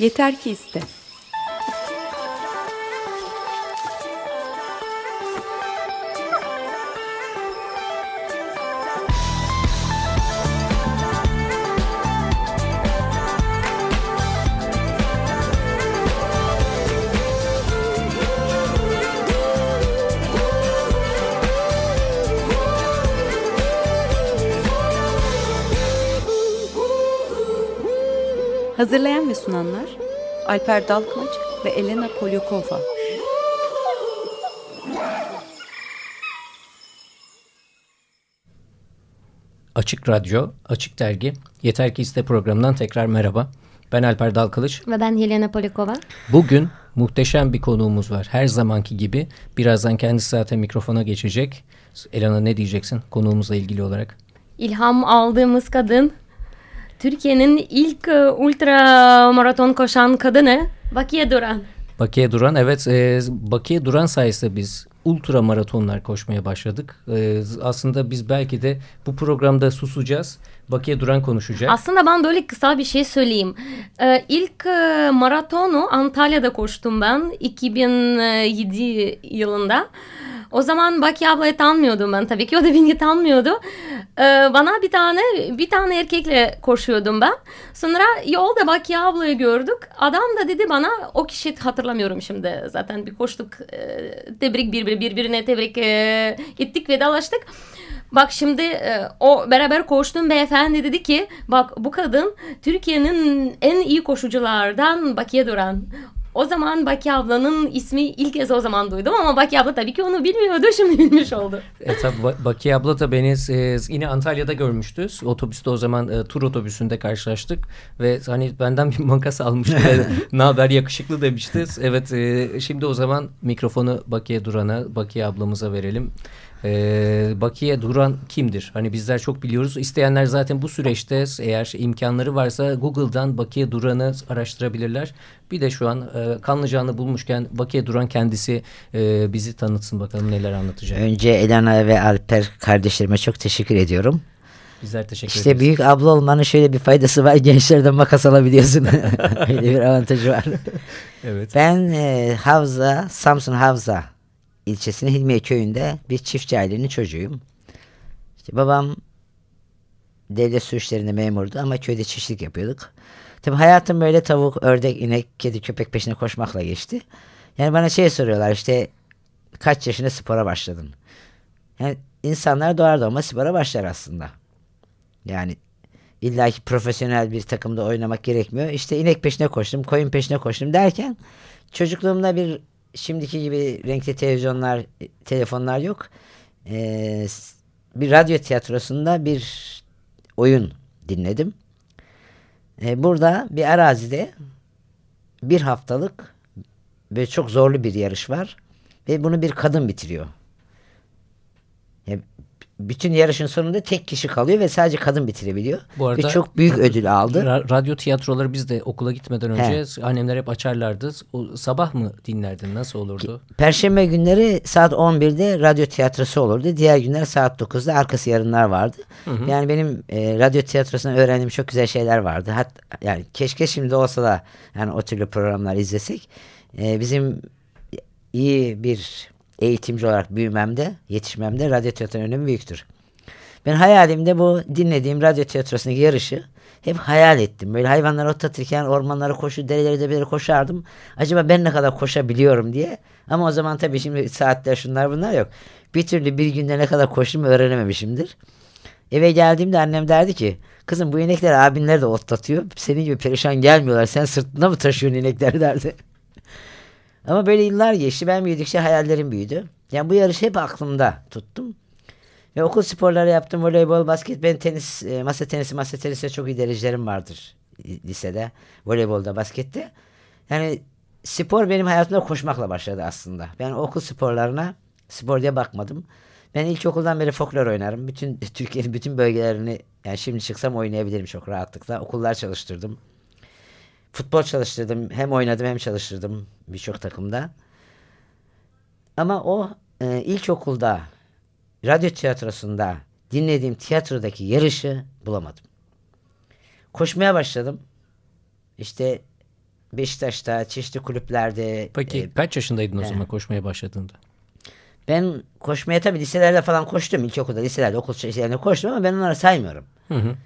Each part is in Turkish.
Yeter ki iste. Hazırlayan ve sunanlar Alper Dalkılıç ve Elena Polyakova. Açık Radyo, Açık Dergi, Yeter Ki İste programından tekrar merhaba. Ben Alper Dalkılıç. Ve ben Helena Polikova. Bugün muhteşem bir konuğumuz var. Her zamanki gibi. Birazdan kendisi zaten mikrofona geçecek. Elena ne diyeceksin konuğumuzla ilgili olarak? İlham aldığımız kadın Türkiye'nin ilk e, ultra maraton koşan kadını Bakiye Duran. Bakiye Duran evet e, Bakiye Duran sayesinde biz ultra maratonlar koşmaya başladık. E, aslında biz belki de bu programda susacağız. Bakiye Duran konuşacak. Aslında ben böyle kısa bir şey söyleyeyim. Ee, ilk e, maratonu Antalya'da koştum ben 2007 yılında. O zaman Baki ablayı tanmıyordum ben tabii ki. O da beni tanmıyordu. Ee, bana bir tane bir tane erkekle koşuyordum ben. Sonra yolda Baki ablayı gördük. Adam da dedi bana o kişi hatırlamıyorum şimdi. Zaten bir koştuk. E, tebrik birbir, birbirine tebrik e, ettik vedalaştık. Bak şimdi e, o beraber koştuğum beyefendi dedi ki bak bu kadın Türkiye'nin en iyi koşuculardan Bakiye Duran. O zaman Baki ablanın ismi ilk kez o zaman duydum ama Baki abla tabii ki onu bilmiyordu şimdi bilmiş oldu. E, tabii Baki abla da beni e, yine Antalya'da görmüştü. Otobüste o zaman e, tur otobüsünde karşılaştık ve hani benden bir makas almıştı ve ne haber yakışıklı demişti. Evet e, şimdi o zaman mikrofonu Baki'ye Duran'a, Baki ablamıza verelim. Ee, Bakiye Duran kimdir? Hani bizler çok biliyoruz. İsteyenler zaten bu süreçte eğer imkanları varsa Google'dan Bakiye Duran'ı araştırabilirler. Bir de şu an e, Kanlıca'nı bulmuşken Bakiye Duran kendisi e, bizi tanıtsın bakalım neler anlatacak. Önce Elena ve Alper kardeşlerime çok teşekkür ediyorum. Bizler teşekkür işte ederiz. büyük abla olmanın şöyle bir faydası var. Gençlerden makas alabiliyorsun. Öyle bir avantajı var. evet. Ben e, Havza, Samsun Havza ilçesinin Hilmiye köyünde bir çiftçi ailenin çocuğuyum. İşte babam devlet su işlerinde memurdu ama köyde çiftçilik yapıyorduk. Tabi hayatım böyle tavuk, ördek, inek, kedi, köpek peşine koşmakla geçti. Yani bana şey soruyorlar işte kaç yaşında spora başladın? Yani insanlar doğar doğma spora başlar aslında. Yani illaki profesyonel bir takımda oynamak gerekmiyor. İşte inek peşine koştum, koyun peşine koştum derken çocukluğumda bir şimdiki gibi renkli televizyonlar, telefonlar yok. Ee, bir radyo tiyatrosunda bir oyun dinledim. Ee, burada bir arazide bir haftalık ve çok zorlu bir yarış var. Ve bunu bir kadın bitiriyor. Bütün yarışın sonunda tek kişi kalıyor ve sadece kadın bitirebiliyor. Bu arada ve çok büyük ödül aldı. Radyo tiyatroları biz de okula gitmeden önce He. annemler hep açarlardı. O, sabah mı dinlerdin? Nasıl olurdu? Perşembe günleri saat 11'de radyo tiyatrosu olurdu. Diğer günler saat 9'da arkası yarınlar vardı. Hı hı. Yani benim e, radyo tiyatrosundan öğrendiğim çok güzel şeyler vardı. Hat, yani keşke şimdi olsa da yani o türlü programlar izlesek. E, bizim iyi bir eğitimci olarak büyümemde, yetişmemde radyo tiyatronun önemi büyüktür. Ben hayalimde bu dinlediğim radyo tiyatrosundaki yarışı hep hayal ettim. Böyle hayvanları otlatırken ormanlara koşu, dereleri debeleri koşardım. Acaba ben ne kadar koşabiliyorum diye. Ama o zaman tabii şimdi saatler şunlar bunlar yok. Bir türlü bir günde ne kadar koştuğumu öğrenememişimdir. Eve geldiğimde annem derdi ki kızım bu inekler abinler de otlatıyor. Senin gibi perişan gelmiyorlar. Sen sırtında mı taşıyorsun inekleri derdi. Ama böyle yıllar geçti. Ben büyüdükçe hayallerim büyüdü. Yani bu yarışı hep aklımda tuttum. Ve okul sporları yaptım. Voleybol, basket, ben tenis, e, masa tenisi, masa tenisi çok iyi derecelerim vardır lisede. Voleybolda, baskette. Yani spor benim hayatımda koşmakla başladı aslında. Ben okul sporlarına spor diye bakmadım. Ben ilkokuldan beri folklor oynarım. Bütün Türkiye'nin bütün bölgelerini yani şimdi çıksam oynayabilirim çok rahatlıkla. Okullar çalıştırdım. Futbol çalıştırdım. Hem oynadım hem çalıştırdım birçok takımda. Ama o e, ilkokulda radyo tiyatrosunda dinlediğim tiyatrodaki yarışı bulamadım. Koşmaya başladım. İşte Beşiktaş'ta, çeşitli kulüplerde. Peki e, kaç yaşındaydın o he. zaman koşmaya başladığında? ben koşmaya tabii liselerde falan koştum. İlkokulda, liselerde, okul şeylerinde koştum ama ben onları saymıyorum. Hı hı.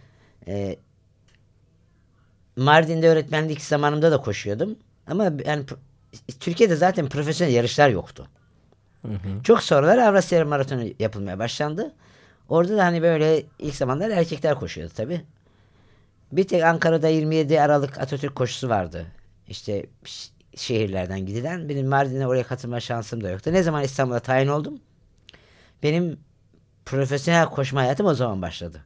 E, Mardin'de öğretmenlik zamanımda da koşuyordum. Ama yani Türkiye'de zaten profesyonel yarışlar yoktu. Çok sonralar Avrasya Maratonu yapılmaya başlandı. Orada da hani böyle ilk zamanlar erkekler koşuyordu tabii. Bir tek Ankara'da 27 Aralık Atatürk koşusu vardı. İşte şehirlerden gidilen. Benim Mardin'e oraya katılma şansım da yoktu. Ne zaman İstanbul'a tayin oldum? Benim profesyonel koşma hayatım o zaman başladı.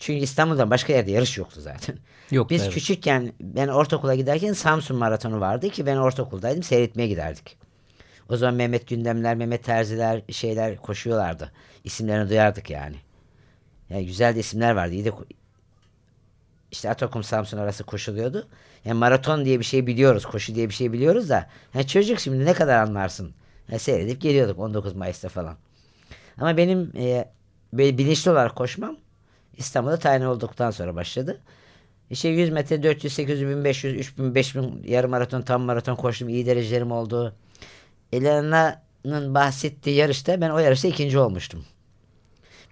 Çünkü İstanbul'dan başka yerde yarış yoktu zaten. Yok. Biz evet. küçükken ben ortaokula giderken Samsun maratonu vardı ki ben ortaokuldaydım seyretmeye giderdik. O zaman Mehmet Gündemler, Mehmet Terziler şeyler koşuyorlardı. İsimlerini duyardık yani. Yani güzel de isimler vardı. İyi de işte Atakum Samsun arası koşuluyordu. Yani maraton diye bir şey biliyoruz. Koşu diye bir şey biliyoruz da. Yani çocuk şimdi ne kadar anlarsın. Yani seyredip geliyorduk 19 Mayıs'ta falan. Ama benim e, böyle bilinçli olarak koşmam İstanbul'da tayin olduktan sonra başladı. İşte 100 metre, 400, 800, 1500, 3000, 5000 yarım maraton, tam maraton koştum. İyi derecelerim oldu. Elena'nın bahsettiği yarışta ben o yarışta ikinci olmuştum.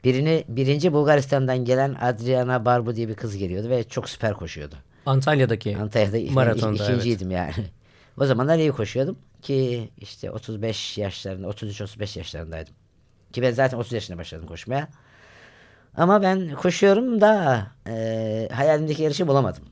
Birini, birinci Bulgaristan'dan gelen Adriana Barbu diye bir kız geliyordu ve çok süper koşuyordu. Antalya'daki Antalya'da maratonda ik- ikinciydim yani. O zamanlar iyi koşuyordum ki işte 35 yaşlarında 33-35 yaşlarındaydım. Ki ben zaten 30 yaşında başladım koşmaya. Ama ben koşuyorum da e, hayalimdeki yarışı bulamadım.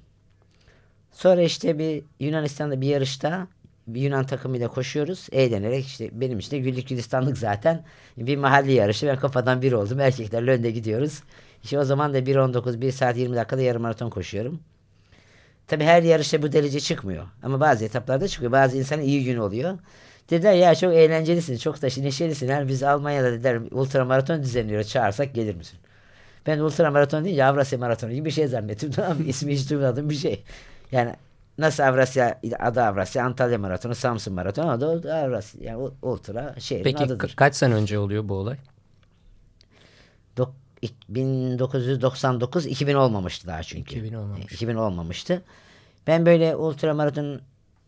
Sonra işte bir Yunanistan'da bir yarışta bir Yunan takımıyla koşuyoruz. Eğlenerek işte benim işte güllük gülistanlık zaten. Bir mahalli yarışı. Ben kafadan bir oldum. Erkeklerle önde gidiyoruz. İşte o zaman da 1.19 1 saat 20 dakikada yarım maraton koşuyorum. Tabi her yarışta bu derece çıkmıyor. Ama bazı etaplarda çıkıyor. Bazı insanın iyi gün oluyor. Dediler ya çok eğlencelisin, çok da neşelisin. Yani biz Almanya'da dediler ultra maraton düzenliyor. Çağırsak gelir misin? Ben ultra maraton değil Avrasya maratonu gibi bir şey zannettim. Tamam mı? İsmi hiç duymadığım bir şey. Yani nasıl Avrasya, adı Avrasya, Antalya maratonu, Samsun maratonu, adı Avrasya. Yani ultra şehrin Peki adıdır. ka- kaç sene önce oluyor bu olay? Dok- ik- 1999 2000 olmamıştı daha çünkü. 2000 olmamış. 2000 olmamıştı. Ben böyle ultramaraton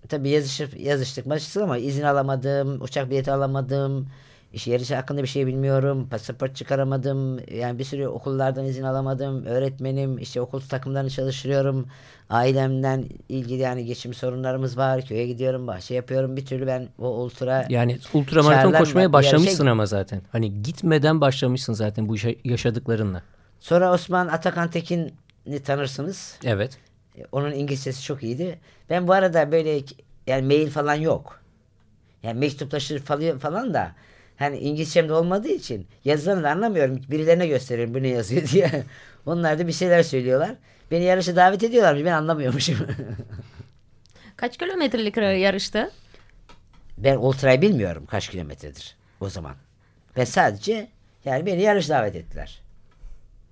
tabii yazışıp yazıştık maçtık ama izin alamadım, uçak bileti alamadım. İşte yarış hakkında bir şey bilmiyorum. Pasaport çıkaramadım. Yani bir sürü okullardan izin alamadım. Öğretmenim, işte okul takımlarını çalıştırıyorum. Ailemden ilgili yani geçim sorunlarımız var. Köye gidiyorum, bahçe yapıyorum. Bir türlü ben o ultra Yani ultramaraton Çağrılar koşmaya mı? başlamışsın Yarışa- ama zaten. Hani gitmeden başlamışsın zaten bu yaşa- yaşadıklarınla. Sonra Osman Atakan Tekin'i tanırsınız. Evet. E, Onun İngilizcesi çok iyiydi. Ben bu arada böyle yani mail falan yok. Yani mektuplaşır falan da hani İngilizcem de olmadığı için yazılarını da anlamıyorum. Birilerine gösteriyorum bu ne yazıyor diye. Onlar da bir şeyler söylüyorlar. Beni yarışa davet ediyorlarmış. Ben anlamıyormuşum. Kaç kilometrelik yarıştı? ben ultrayı bilmiyorum kaç kilometredir o zaman. Ben sadece yani beni yarış davet ettiler.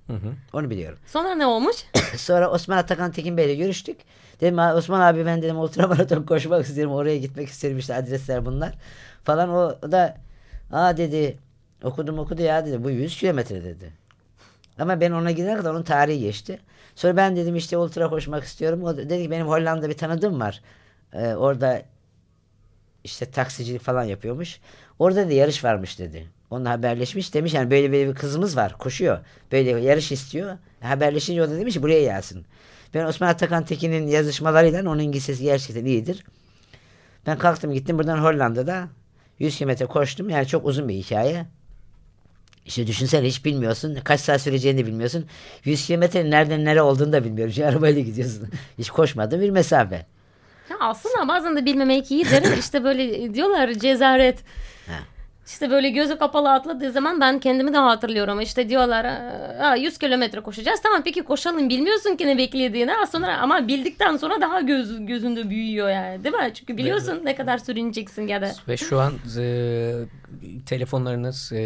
Hı hı. Onu biliyorum. Sonra ne olmuş? Sonra Osman Atakan Tekin Bey'le görüştük. Dedim "Ha, Osman abi ben dedim ultramaraton koşmak istiyorum. Oraya gitmek isterim işte adresler bunlar. Falan o, o da aa dedi okudum okudu ya dedi bu 100 kilometre dedi. Ama ben ona gidene kadar onun tarihi geçti. Sonra ben dedim işte ultra koşmak istiyorum. O dedi ki benim Hollanda'da bir tanıdığım var. Ee, orada işte taksicilik falan yapıyormuş. Orada da yarış varmış dedi. Onunla haberleşmiş demiş yani böyle böyle bir kızımız var koşuyor. Böyle yarış istiyor. Haberleşince o da demiş buraya gelsin. Ben Osman Atakan Tekin'in yazışmalarıyla onun İngilizcesi gerçekten iyidir. Ben kalktım gittim buradan Hollanda'da 100 kilometre koştum. Yani çok uzun bir hikaye. İşte düşünsene hiç bilmiyorsun. Kaç saat süreceğini de bilmiyorsun. 100 kilometrenin nereden nereye olduğunu da bilmiyorum. Şimdi arabayla gidiyorsun. Hiç koşmadığın bir mesafe. Ya aslında bazen de bilmemek iyidir. İşte böyle diyorlar cezaret. Ha. İşte böyle gözü kapalı atladığı zaman ben kendimi de hatırlıyorum. İşte diyorlar "Aa, 100 kilometre koşacağız. Tamam peki koşalım bilmiyorsun ki ne beklediğini. Az sonra ama bildikten sonra daha göz, gözünde büyüyor yani değil mi? Çünkü biliyorsun ne kadar sürüneceksin ya da. Ve şu an e, telefonlarınız e,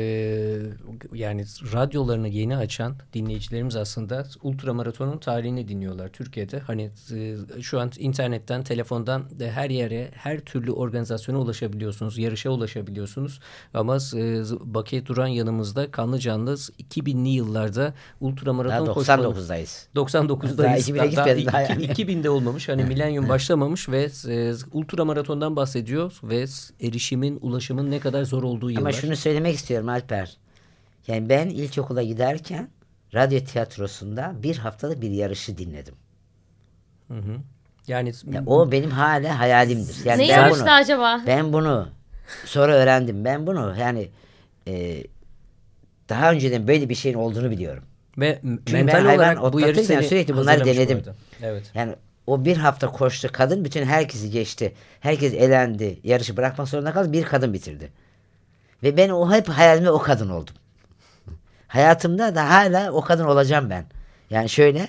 yani radyolarını yeni açan dinleyicilerimiz aslında ultramaratonun tarihini dinliyorlar Türkiye'de. Hani e, şu an internetten, telefondan de her yere, her türlü organizasyona ulaşabiliyorsunuz, yarışa ulaşabiliyorsunuz Ama e, Bakıya Duran yanımızda kanlı canlı 2000'li yıllarda ultramaraton Daha koşmanın 99'dayız. 99'dayız. Daha 2000'e gitmedim daha iki- yani. 2000'de olmamış. Hani milenyum başlamamış ve e, ultramaratondan bahsediyor ve erişimin, ulaşımın ne kadar zor olduğu yıllar. Ama şunu söylemek istiyorum Alper. Yani ben ilkokula giderken radyo tiyatrosunda bir haftada bir yarışı dinledim. Yani Ya o benim hala hayalimdir. Yani ne ben bunu, acaba? ben bunu sonra öğrendim. Ben bunu yani e, daha önceden böyle bir şeyin olduğunu biliyorum. ve Çünkü mental ben olarak bu yarış seni sürekli bunları bu denedim. Evet. Yani o bir hafta koştu kadın bütün herkesi geçti. Herkes elendi. Yarışı bırakmak zorunda kaldı. Bir kadın bitirdi. Ve ben o hep hayalimde o kadın oldum. Hayatımda da hala o kadın olacağım ben. Yani şöyle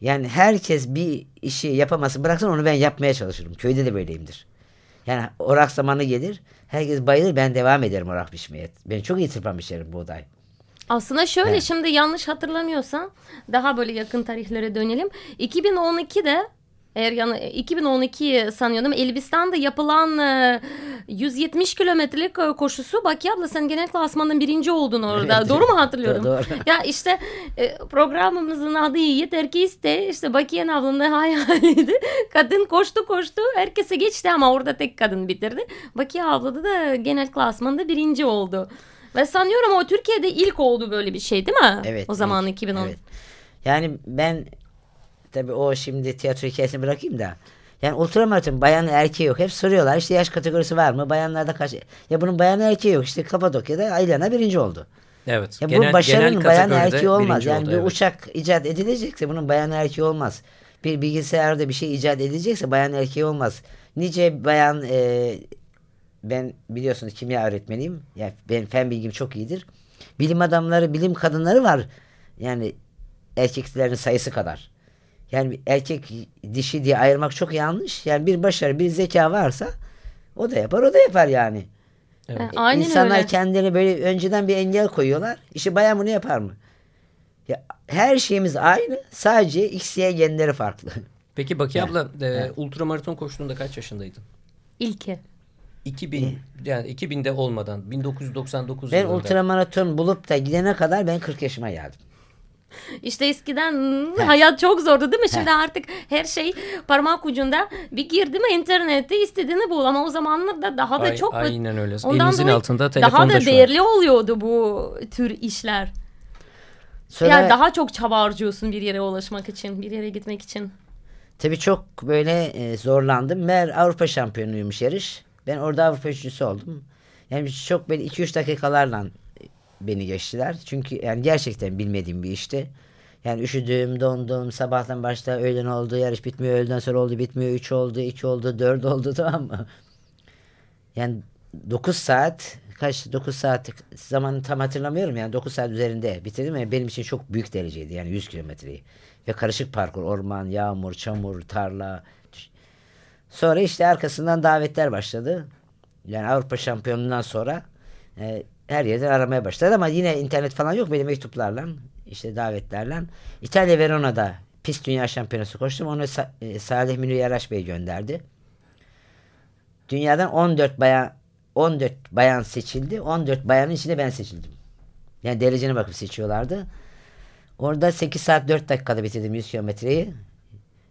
yani herkes bir işi yapaması bıraksın onu ben yapmaya çalışırım. Köyde de böyleyimdir. Yani orak zamanı gelir. Herkes bayılır ben devam ederim orak biçmeye. Ben çok iyi tırpan biçerim buğday. Aslında şöyle Evet. şimdi yanlış hatırlamıyorsam daha böyle yakın tarihlere dönelim. 2012'de eğer yani 2012 sanıyordum Elbistan'da yapılan e, 170 kilometrelik e, koşusu Baki abla sen genel klasmanın birinci oldun orada. Evet. Doğru mu hatırlıyorum? Doğru. Ya işte e, programımızın adı yeter ki iste. İşte Bakiye ablanın da hayaliydi. Kadın koştu koştu. Herkese geçti ama orada tek kadın bitirdi. Bakiye ablada da genel klasmanda birinci oldu. Ve sanıyorum o Türkiye'de ilk oldu böyle bir şey değil mi? Evet. O zaman evet, 2010. evet. Yani ben tabii o şimdi tiyatro hikayesini bırakayım da. Yani ultramaraton bayan erkeği yok. Hep soruyorlar işte yaş kategorisi var mı? Bayanlarda kaç? Ya bunun bayan erkeği yok. İşte Kapadokya'da Aylana birinci oldu. Evet. Ya Genel- bu başarının genel bayan erkeği olmaz. Yani oldu, bir evet. uçak icat edilecekse bunun bayan erkeği olmaz. Bir bilgisayarda bir şey icat edilecekse bayan erkeği olmaz. Nice bayan e, ben biliyorsunuz kimya öğretmeniyim. Yani benim fen bilgim çok iyidir. Bilim adamları, bilim kadınları var. Yani erkeklerin sayısı kadar. Yani erkek dişi diye ayırmak çok yanlış. Yani bir başarı, bir zeka varsa o da yapar, o da yapar yani. Evet. E, Aynen İnsanlar öyle. kendileri böyle önceden bir engel koyuyorlar. İşte bayan bunu yapar mı? Ya, her şeyimiz aynı. Sadece X, Y genleri farklı. Peki Baki Yani, abla e, evet. ultramaraton koştuğunda kaç yaşındaydın? İlki. 2000 yani 2000'de olmadan 1999 Ben yılında. ultramaraton bulup da gidene kadar ben 40 yaşıma geldim. İşte eskiden hmm, hayat çok zordu değil mi? Şimdi Heh. artık her şey parmak ucunda. Bir girdi mi internette istediğini bul ama o zamanlarda daha da Ay- çok aynen öyle. Ondan Elinizin dolayı altında daha telefonda da şu an. değerli oluyordu bu tür işler. Sonra Yani daha çok çaba harcıyorsun bir yere ulaşmak için, bir yere gitmek için. tabii çok böyle e, zorlandım. Meğer Avrupa şampiyonuymuş yarış. Ben orada Avrupa üçüncüsü oldum. Yani çok böyle 2-3 dakikalarla beni geçtiler. Çünkü yani gerçekten bilmediğim bir işti. Yani üşüdüm, dondum, sabahtan başta öğlen oldu, yarış bitmiyor, öğleden sonra oldu, bitmiyor, 3 oldu, 2 oldu, 4 oldu tamam mı? Yani 9 saat, kaç 9 saat zamanı tam hatırlamıyorum yani 9 saat üzerinde bitirdim ve benim için çok büyük dereceydi yani 100 kilometreyi. Ve karışık parkur, orman, yağmur, çamur, tarla. Sonra işte arkasından davetler başladı. Yani Avrupa şampiyonundan sonra e, her yerden aramaya başladı ama yine internet falan yok. Benim mektuplarla işte davetlerle. İtalya Verona'da pist dünya şampiyonası koştum. Onu Sa- e, Salih Münir Yaraş Bey gönderdi. Dünyadan 14 bayan 14 bayan seçildi. 14 bayanın içinde ben seçildim. Yani derecene bakıp seçiyorlardı. Orada 8 saat 4 dakikada bitirdim 100 kilometreyi.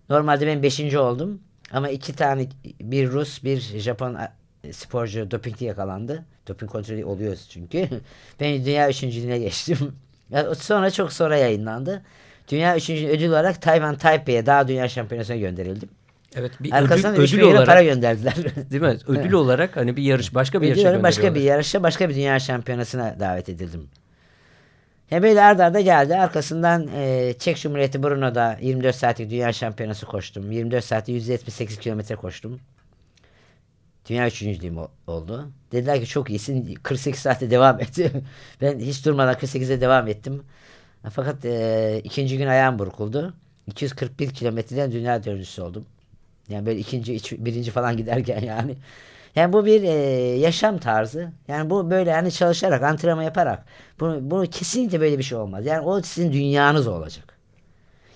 Normalde ben 5. oldum. Ama iki tane bir Rus bir Japon sporcu dopingli yakalandı. Doping kontrolü oluyoruz çünkü. ben dünya üçüncülüğüne geçtim. Sonra çok sonra yayınlandı. Dünya üçüncü ödül olarak Tayvan Taipei'ye daha dünya şampiyonasına gönderildim. Evet bir Arkasından ödül, 3 ödül olarak para gönderdiler. değil mi? Ödül olarak hani bir yarış başka bir Ödül yarışa başka bir yarışa başka bir dünya şampiyonasına davet edildim. Hem böyle arda arda geldi. Arkasından e, Çek Cumhuriyeti Brno'da 24 saatlik dünya şampiyonası koştum. 24 saatte 178 kilometre koştum. Dünya üçüncülüğüm oldu. Dediler ki çok iyisin 48 saatte devam et. ben hiç durmadan 48'e devam ettim. Fakat e, ikinci gün ayağım burkuldu. 241 kilometreden dünya dördüncüsü oldum. Yani böyle ikinci, üç- birinci falan giderken yani. Yani bu bir e, yaşam tarzı. Yani bu böyle yani çalışarak, antrenman yaparak. Bunu, bunu kesinlikle böyle bir şey olmaz. Yani o sizin dünyanız olacak.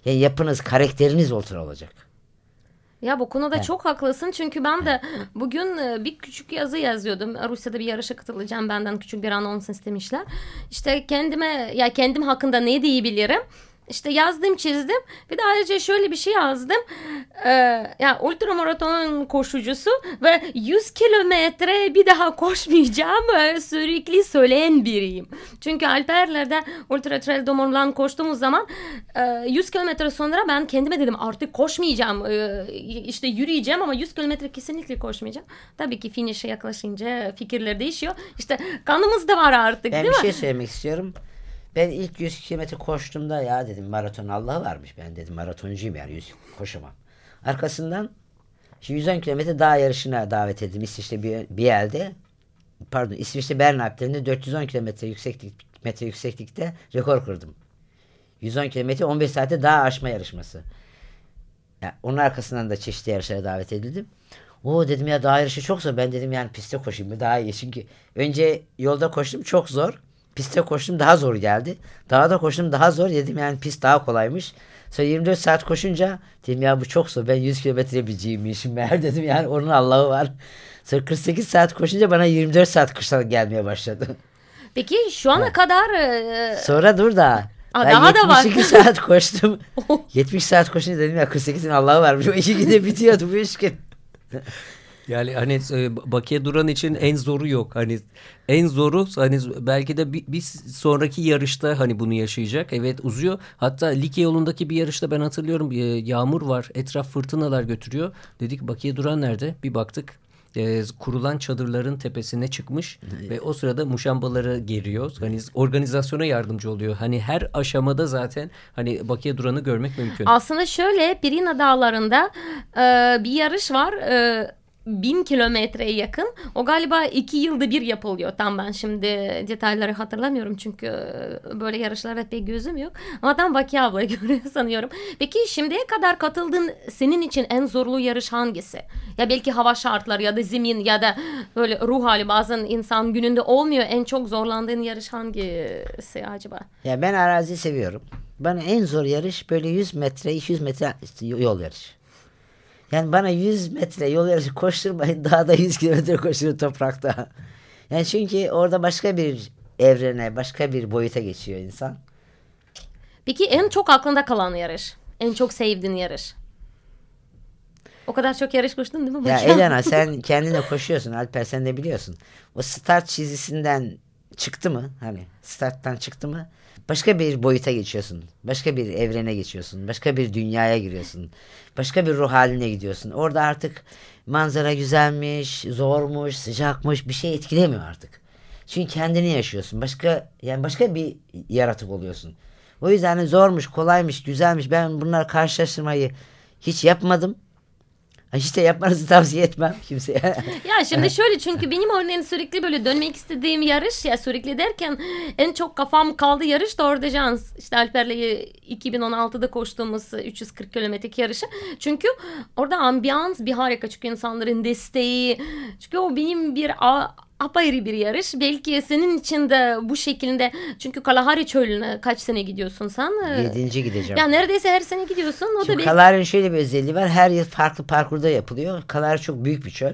Yani yapınız, karakteriniz ultra olacak. Ya bu konuda Evet. çok haklısın çünkü ben de bugün e, bir küçük yazı yazıyordum. Rusya'da bir yarışa katılacağım. Benden küçük bir anons istemişler. İşte kendime ya kendim hakkında ne diyebilirim? İşte yazdım çizdim. Bir de ayrıca şöyle bir şey yazdım. Ee, ya ultramaraton koşucusu ve 100 kilometre bir daha koşmayacağım e, sürekli söyleyen biriyim. Çünkü Alperler'de ultra trail domorlan koştuğumuz zaman e, 100 kilometre sonra ben kendime dedim artık koşmayacağım. E, işte yürüyeceğim ama 100 kilometre kesinlikle koşmayacağım. Tabii ki finish'e yaklaşınca fikirler değişiyor. İşte kanımızda var artık Ben değil bir mi? şey söylemek istiyorum. Ben ilk 100 kilometre koştuğumda ya dedim maraton Allah varmış. Ben dedim maratoncuyum yani 100 koşamam. Arkasından şimdi 110 kilometre dağ yarışına davet edildim İsviçre bir, bir yerde. Pardon İsviçre Bern Alplerinde 410 kilometre yükseklik metre yükseklikte rekor kırdım. 110 kilometre 15 saatte dağ aşma yarışması. Ya, onun arkasından da çeşitli yarışlara davet edildim. O dedim ya dağ yarışı çok zor. Ben dedim yani pistte koşayım mı daha iyi. Çünkü önce yolda koştum çok zor. Pistte koştum daha zor geldi. Dağda koştum daha zor. Dedim yani pist daha kolaymış. Sonra 24 saat koşunca dedim ya bu çok zor. Ben 100 kilometre biciymişim. Meğer dedim yani onun Allah'ı var. Sonra 48 saat koşunca bana 24 saat kışlar gelmeye başladı. Peki şu ana kadar e, Sonra dur da. Aa, ben daha da var. 72 saat koştum. 70 saat koşunca dedim ya 48'in Allah'ı varmış. O iki günde bitiyordu bu üç gün. Yani hani e, Bakiye Duran için en zoru yok. Hani en zoru hani belki de bir, bir sonraki yarışta hani bunu yaşayacak. Evet uzuyor. Hatta Likya yolundaki bir yarışta ben hatırlıyorum e, yağmur var. Etraf fırtınalar götürüyor. Dedik Bakiye Duran nerede? Bir baktık e, kurulan çadırların tepesine çıkmış ve o sırada muşambaları geriyor. Hani organizasyona yardımcı oluyor. Hani her aşamada zaten hani Bakiye Duran'ı görmek mümkün. Aslında şöyle Pirina Dağları'nda e, bir yarış var. E, bin kilometreye yakın. O galiba iki yılda bir yapılıyor. Tam ben şimdi detayları hatırlamıyorum çünkü e, böyle yarışlarda pek gözüm yok. Ama tam Baki abla görüyor sanıyorum. Peki şimdiye kadar katıldığın senin için en zorlu yarış hangisi? Ya belki hava şartları ya da zemin ya da böyle ruh hali bazen insan gününde olmuyor. En çok zorlandığın yarış hangisi acaba? Ya ben arazi seviyorum. Bana en zor yarış böyle 100 metre 200 metre yol yarışı. Yani bana 100 metre yol yarışı koşturmayın daha da 100 kilometre koşturun toprakta. Yani çünkü orada başka bir evrene, başka bir boyuta geçiyor insan. Peki en çok aklında kalan yarış? En çok sevdiğin yarış? O kadar çok yarış koştun değil mi? Ya? Elena sen kendine koşuyorsun Alper sen de biliyorsun. O start çizgisinden çıktı mı? Hani starttan çıktı mı? Başka bir boyuta geçiyorsun. Başka bir evrene geçiyorsun. Başka bir dünyaya giriyorsun. Başka bir ruh haline gidiyorsun. Orada artık manzara güzelmiş, zormuş, sıcakmış bir şey etkilemiyor artık. Çünkü kendini yaşıyorsun. Başka yani başka bir yaratık oluyorsun. O yüzden hani zormuş, kolaymış, güzelmiş. Ben bunlar karşılaştırmayı hiç yapmadım. De yapmanızı tavsiye etmem kimseye. Ya şimdi şöyle çünkü benim örneğin sürekli böyle dönmek istediğim yarış ya sürekli derken en çok kafam kaldı yarış da orada Jans. İşte Alper'le 2016'da koştuğumuz 340 kilometrelik yarışı. Çünkü orada ambiyans bir harika çünkü insanların desteği. Çünkü o benim bir a- apayrı bir yarış. Belki senin için de bu şekilde çünkü Kalahari çölüne kaç sene gidiyorsun sen? Yedinci gideceğim. Ya neredeyse her sene gidiyorsun. O da Şimdi belki Kalari'nin şöyle bir özelliği var. Her yıl farklı parkurda yapılıyor. Kalari çok büyük bir çöl.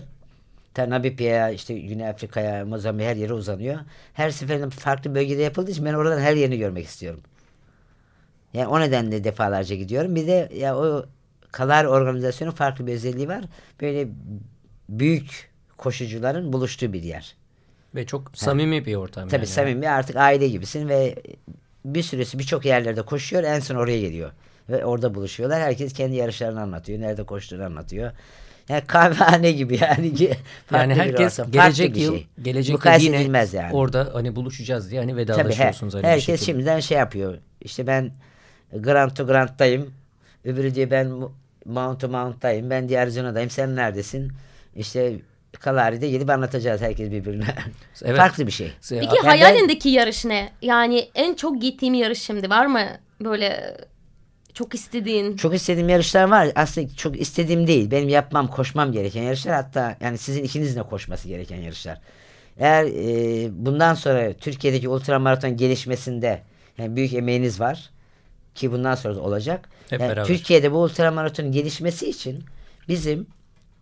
Ta Namibya'ya, işte Güney Afrika'ya, Mozambik'e her yere uzanıyor. Her seferinde farklı bölgede yapıldığı için ben oradan her yerini görmek istiyorum. Yani o nedenle defalarca gidiyorum. Bir de ya o Kalari organizasyonu farklı bir özelliği var. Böyle büyük koşucuların buluştuğu bir yer. Ve çok samimi bir ortam. Tabii yani. samimi artık aile gibisin ve bir süresi birçok yerlerde koşuyor en son oraya geliyor. Ve orada buluşuyorlar. Herkes kendi yarışlarını anlatıyor. Nerede koştuğunu anlatıyor. Yani kahvehane gibi yani. Yani herkes ortam, gelecek yıl şey. gelecek yıl yine yani. orada hani buluşacağız diye hani Tabii he, vedalaşıyorsunuz. hani herkes şimdiden şey yapıyor. İşte ben Grant to Grant'tayım. Öbürü diyor ben Mount to Mount'tayım. Ben diğer Zona'dayım. Sen neredesin? İşte Kalari'de gidip anlatacağız herkes birbirine. Evet. Farklı bir şey. Peki Yani ben- hayalindeki yarış ne? Yani en çok gittiğim yarış şimdi var mı? Böyle çok istediğin. Çok istediğim yarışlar var. Aslında çok istediğim değil. Benim yapmam, koşmam gereken yarışlar. Hatta yani sizin ikinizin de koşması gereken yarışlar. Eğer e, bundan sonra Türkiye'deki ultramaraton gelişmesinde yani büyük emeğiniz var ki bundan sonra da olacak. Hep Yani beraber. Türkiye'de bu ultramaraton gelişmesi için bizim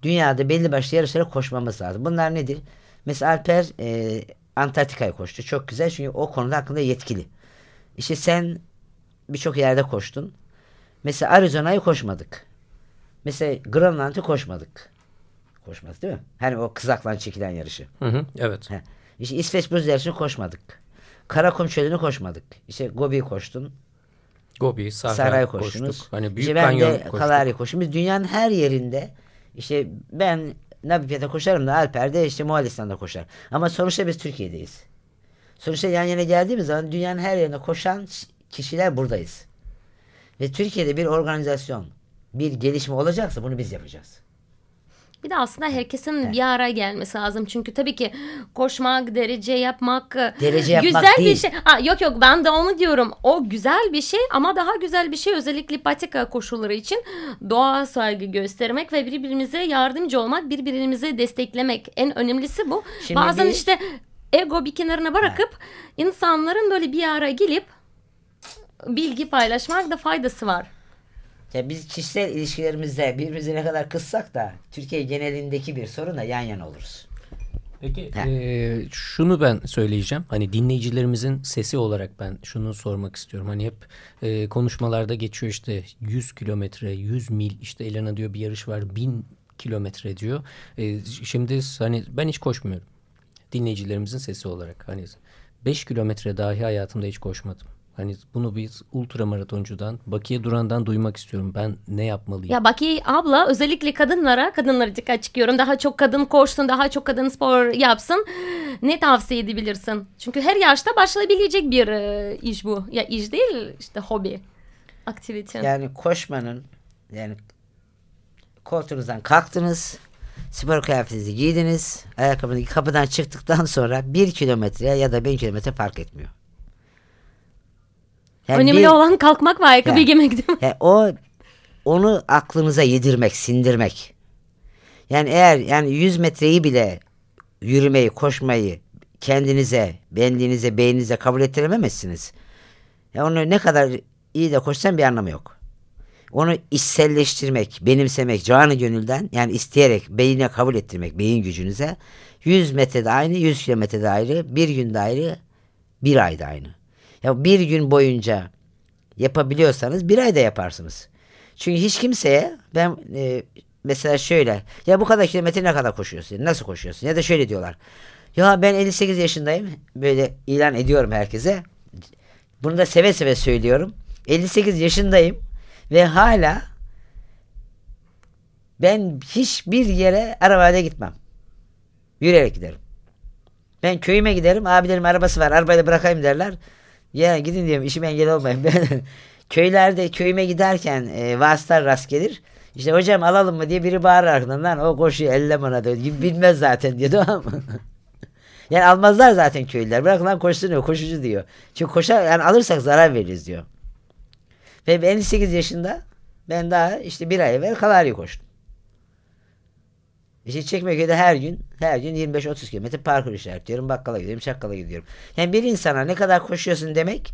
dünyada belli başlı yarışlara koşmamız lazım. Bunlar nedir? Mesela Alper e, Antarktika'ya koştu. Çok güzel çünkü o konuda hakkında yetkili. İşte sen birçok yerde koştun. Mesela Arizona'yı koşmadık. Mesela Grönland'ı koşmadık. Koşmadık değil mi? Hani o kızaklan çekilen yarışı. Hı hı, evet. He. İşte İsveç buz yarışını koşmadık. Karakum çölünü koşmadık. İşte Gobi'yi koştun. Gobi, Sahra koştuk. koştunuz. Hani Büyük işte ben de koştuk. Kalahari koştum. Biz dünyanın her yerinde işte ben Nabipyat'a koşarım da Alper de işte Moğolistan'da koşar. Ama sonuçta biz Türkiye'deyiz. Sonuçta yan yana geldiğimiz zaman dünyanın her yerine koşan kişiler buradayız. Ve Türkiye'de bir organizasyon, bir gelişme olacaksa bunu biz yapacağız. Bir de aslında herkesin bir araya gelmesi lazım. Çünkü tabii ki koşmak, derece yapmak, Derece yapmak güzel bir değil. şey. Ha, yok yok ben de onu diyorum. O güzel bir şey ama daha güzel bir şey özellikle patika koşulları için doğa saygı göstermek ve birbirimize yardımcı olmak, birbirimizi desteklemek. En önemlisi bu. Şimdi Bazen bir- işte ego bir kenarına bırakıp insanların böyle bir araya gelip bilgi paylaşmak da faydası var. Ya biz kişisel ilişkilerimizde birbirimize ne kadar kızsak da Türkiye genelindeki bir sorunla yan yana oluruz. Peki Ha. eee, şunu ben söyleyeceğim. Hani dinleyicilerimizin sesi olarak ben şunu sormak istiyorum. Hani hep eee, konuşmalarda geçiyor işte 100 kilometre, 100 mil işte Elena diyor bir yarış var 1000 kilometre diyor. Eee, şimdi hani ben hiç koşmuyorum. Dinleyicilerimizin sesi olarak. Hani 5 kilometre dahi hayatımda hiç koşmadım. Hani bunu biz ultramaratoncudan, Bakiye Duran'dan duymak istiyorum. Ben ne yapmalıyım? Ya Baki abla özellikle kadınlara, kadınlara dikkat çıkıyorum. Daha çok kadın koşsun, daha çok kadın spor yapsın. Ne tavsiye edebilirsin? Çünkü her yaşta başlayabilecek bir e, iş bu. Ya iş değil işte hobi, aktivite. Yani koşmanın yani koltuğunuzdan kalktınız. Spor kıyafetinizi giydiniz. Ayakkabınızı kapıdan çıktıktan sonra bir kilometre ya da bin kilometre fark etmiyor. Yani Önemli bir- olan kalkmak ve ayakkabı Ya. giymek değil mi? yani o onu aklınıza yedirmek, sindirmek. Yani eğer yani 100 metreyi bile yürümeyi, koşmayı kendinize, benliğinize, beyninize kabul ettirememezsiniz. Ya onu ne kadar iyi de koşsan bir anlamı yok. Onu içselleştirmek, benimsemek, canı gönülden yani isteyerek beyine kabul ettirmek, beyin gücünüze 100 metrede aynı, 100 kilometrede ayrı, bir günde ayrı, bir ayda aynı. Ya bir gün boyunca yapabiliyorsanız bir ayda yaparsınız. Çünkü hiç kimseye ben e, mesela şöyle ya bu kadar kilometre ne kadar koşuyorsun? Nasıl koşuyorsun? Ya da şöyle diyorlar. Ya ben 58 yaşındayım. Böyle ilan ediyorum herkese. Bunu da seve seve söylüyorum. 58 yaşındayım ve hala ben hiçbir yere arabayla gitmem. Yürüyerek giderim. Ben köyüme giderim. Abilerim arabası var. Arabayla bırakayım derler. Ya gidin diyorum işime engel olmayın. Ben köylerde köyüme giderken e, vasıtalar rast gelir. İşte hocam alalım mı diye biri bağırır arkadan o koşuyor elle bana diyor. Bilmez zaten diyor tamam mı? yani almazlar zaten köylüler. Bırak lan koşsun diyor koşucu diyor. Çünkü koşar yani alırsak zarar veririz diyor. Ve ben 58 yaşında ben daha işte bir ay evvel Kalari koştum. İşte Çekmeköy'de her gün her gün 25-30 kilometre parkur işaretliyorum. Bakkala gidiyorum, çakkala gidiyorum. Yani bir insana ne kadar koşuyorsun demek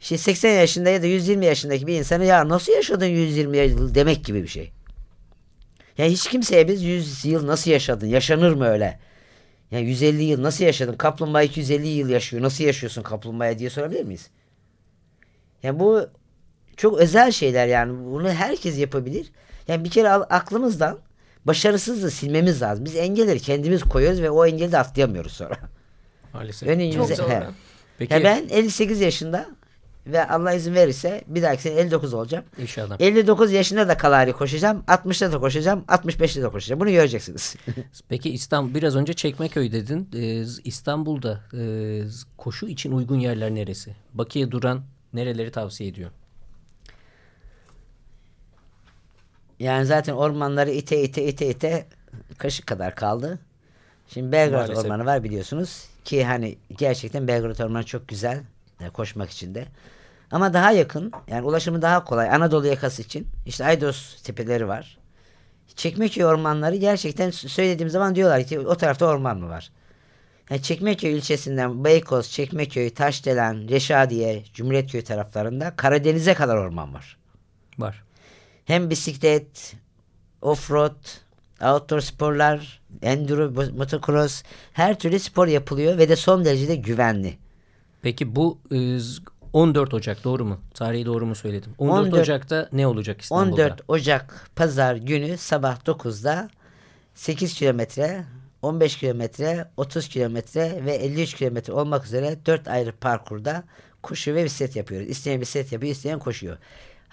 işte 80 yaşında ya da 120 yaşındaki bir insana ya nasıl yaşadın 120 yıl demek gibi bir şey. Yani hiç kimseye biz 100 yıl nasıl yaşadın? Yaşanır mı öyle? Yani 150 yıl nasıl yaşadın? Kaplumbağa 250 yıl yaşıyor. Nasıl yaşıyorsun kaplumbağaya diye sorabilir miyiz? Yani bu çok özel şeyler yani. Bunu herkes yapabilir. Yani bir kere aklımızdan başarısızlığı silmemiz lazım. Biz engelleri kendimiz koyuyoruz ve o engeli de atlayamıyoruz sonra. Maalesef. Önün Çok yüze- he. Peki Ya ben 58 yaşında ve Allah izin verirse bir dahaki sene 59 olacağım. inşallah. 59 yaşında da kalari koşacağım. 60'ta da koşacağım. 65'te de koşacağım. Bunu göreceksiniz. Peki İstanbul biraz önce Çekmeköy dedin. Ee, İstanbul'da e, koşu için uygun yerler neresi? Bakiye duran nereleri tavsiye ediyor? Yani zaten ormanları ite ite ite ite kaşık kadar kaldı. Şimdi Belgrad Maalesef. Ormanı var biliyorsunuz. Ki hani gerçekten Belgrad Ormanı çok güzel. e, koşmak için de. Ama daha yakın yani ulaşımı daha kolay. Anadolu yakası için. işte Aydos tepeleri var. Çekmeköy ormanları gerçekten söylediğim zaman diyorlar ki o tarafta orman mı var? Yani Çekmeköy ilçesinden Beykoz, Çekmeköy, Taşdelen, Reşadiye, Cumhuriyetköy taraflarında Karadeniz'e kadar orman var. Var. Hem bisiklet offroad, outdoor sporlar, enduro, motocross her türlü spor yapılıyor ve de son derecede güvenli. Peki bu e, 14 Ocak doğru mu? Tarihi doğru mu söyledim? 14, 14 Ocak'ta ne olacak İstanbul'da? 14 Ocak pazar günü sabah 9'da 8 kilometre, 15 kilometre, 30 kilometre ve 53 kilometre olmak üzere 4 ayrı parkurda koşu ve bisiklet yapıyoruz. İsteyen bisiklet yapıyor, isteyen koşuyor.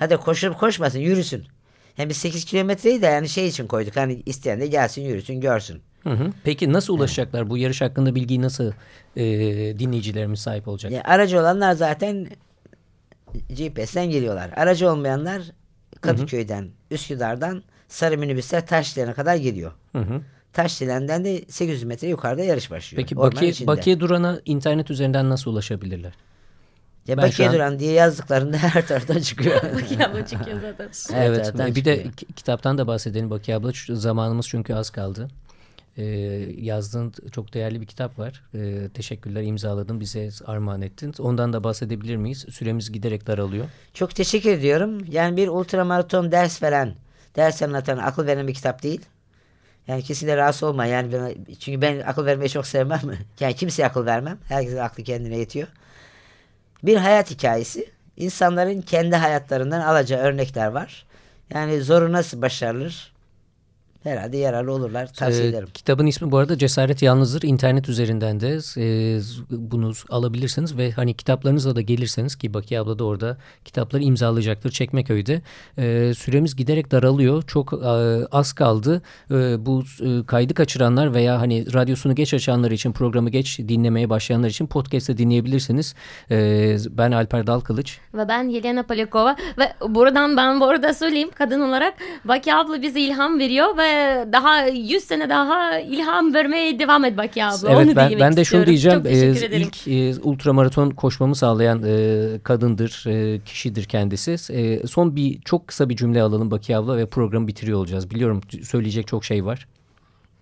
Hadi koşup koşmasın, yürüsün. Hem biz 8 kilometreyi de yani şey için koyduk. Hani isteyen de gelsin, yürüsün, görsün. Hı hı. Peki nasıl ulaşacaklar? Bu yarış hakkında bilgiyi nasıl e, dinleyicilerimiz sahip olacak? Ya, aracı olanlar zaten GPS'ten geliyorlar. Aracı olmayanlar Kadıköy'den, Üsküdar'dan sarı minibüsler Taşdelen'e kadar geliyor. Hı hı. Taşdelen'den de 800 metre yukarıda yarış başlıyor. Peki Bakiye. Bakiye Duran'a internet üzerinden nasıl ulaşabilirler? Ya Ben Bakiye an- Duran diye yazdıklarında her taraftan çıkıyor. Bakiye abla çıkıyor zaten. Evet. taraftan Bir de kitaptan da bahsedelim Bakiye abla. Şu- Zamanımız çünkü az kaldı. Ee, yazdığın çok değerli bir kitap var. Ee, teşekkürler imzaladın bize armağan ettin. Ondan da bahsedebilir miyiz? Süremiz giderek daralıyor. Çok teşekkür ediyorum. Yani bir ultramaraton ders veren, ders anlatan, akıl veren bir kitap değil. Yani kesinlikle rahatsız olma. Yani ben, çünkü ben akıl vermeyi çok sevmem. Yani kimseye akıl vermem. Herkesin aklı kendine yetiyor. Bir hayat hikayesi. İnsanların kendi hayatlarından alacağı örnekler var. Yani zoru nasıl başarılır? Herhalde yararlı olurlar. Tavsiye Ee, ederim. kitabın ismi bu arada Cesaret Yalnızdır. İnternet üzerinden de e, bunu alabilirsiniz ve hani kitaplarınızla da gelirseniz ki Bakiye abla da orada kitapları imzalayacaktır Çekmeköy'de. E, süremiz giderek daralıyor. Çok e, az kaldı. E, bu e, kaydı kaçıranlar veya hani radyosunu geç açanlar için programı geç dinlemeye başlayanlar için podcast'te dinleyebilirsiniz. E, ben Alper Dalkılıç. Ve ben Yelena Polyakova ve buradan ben bu arada söyleyeyim kadın olarak Baki abla bize ilham veriyor ve daha 100 sene daha ilham vermeye devam et Baki abla. Evet Onu ben, ben de şunu diyeceğim. Çok teşekkür Ee, ederim. ilk e, ultramaraton koşmamı sağlayan e, kadındır, e, kişidir kendisi. E, son bir çok kısa bir cümle alalım Bakiye abla ve programı bitiriyor olacağız. Biliyorum söyleyecek çok şey var.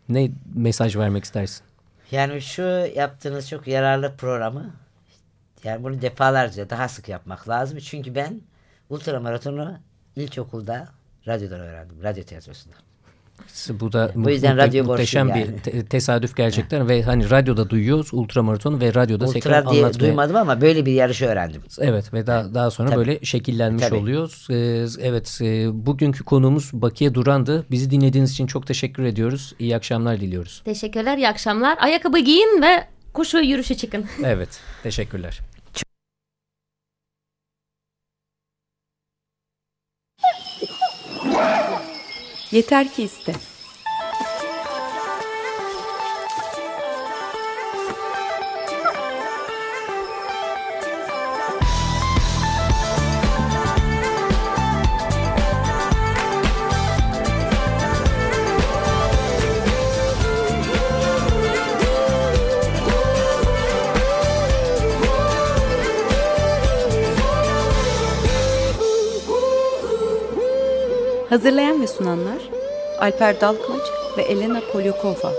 Ne mesaj vermek istersin? Yani şu yaptığınız çok yararlı programı yani bunu defalarca daha sık yapmak lazım. Çünkü ben ultramaratonu ilkokulda radyodan öğrendim. Radyo tiyatrosunda. Bu da Bu yüzden muhte- radyo muhteşem bir yani. te- tesadüf gerçekten ve hani radyoda duyuyoruz ultramaratonu ve radyoda tekrar Ultra diye anlatmaya. duymadım ama böyle bir yarışı öğrendim. Evet ve daha, daha sonra Tabii. böyle şekillenmiş Tabii. oluyoruz. Ee, evet e, bugünkü konuğumuz Bakiye Duran'dı. Bizi dinlediğiniz için çok teşekkür ediyoruz. İyi akşamlar diliyoruz. Teşekkürler iyi akşamlar. Ayakkabı giyin ve koşu yürüyüşe çıkın. Evet teşekkürler. Yeter ki iste. Hazırlayan ve sunanlar Alper Dalkılıç ve Elena Polyakova.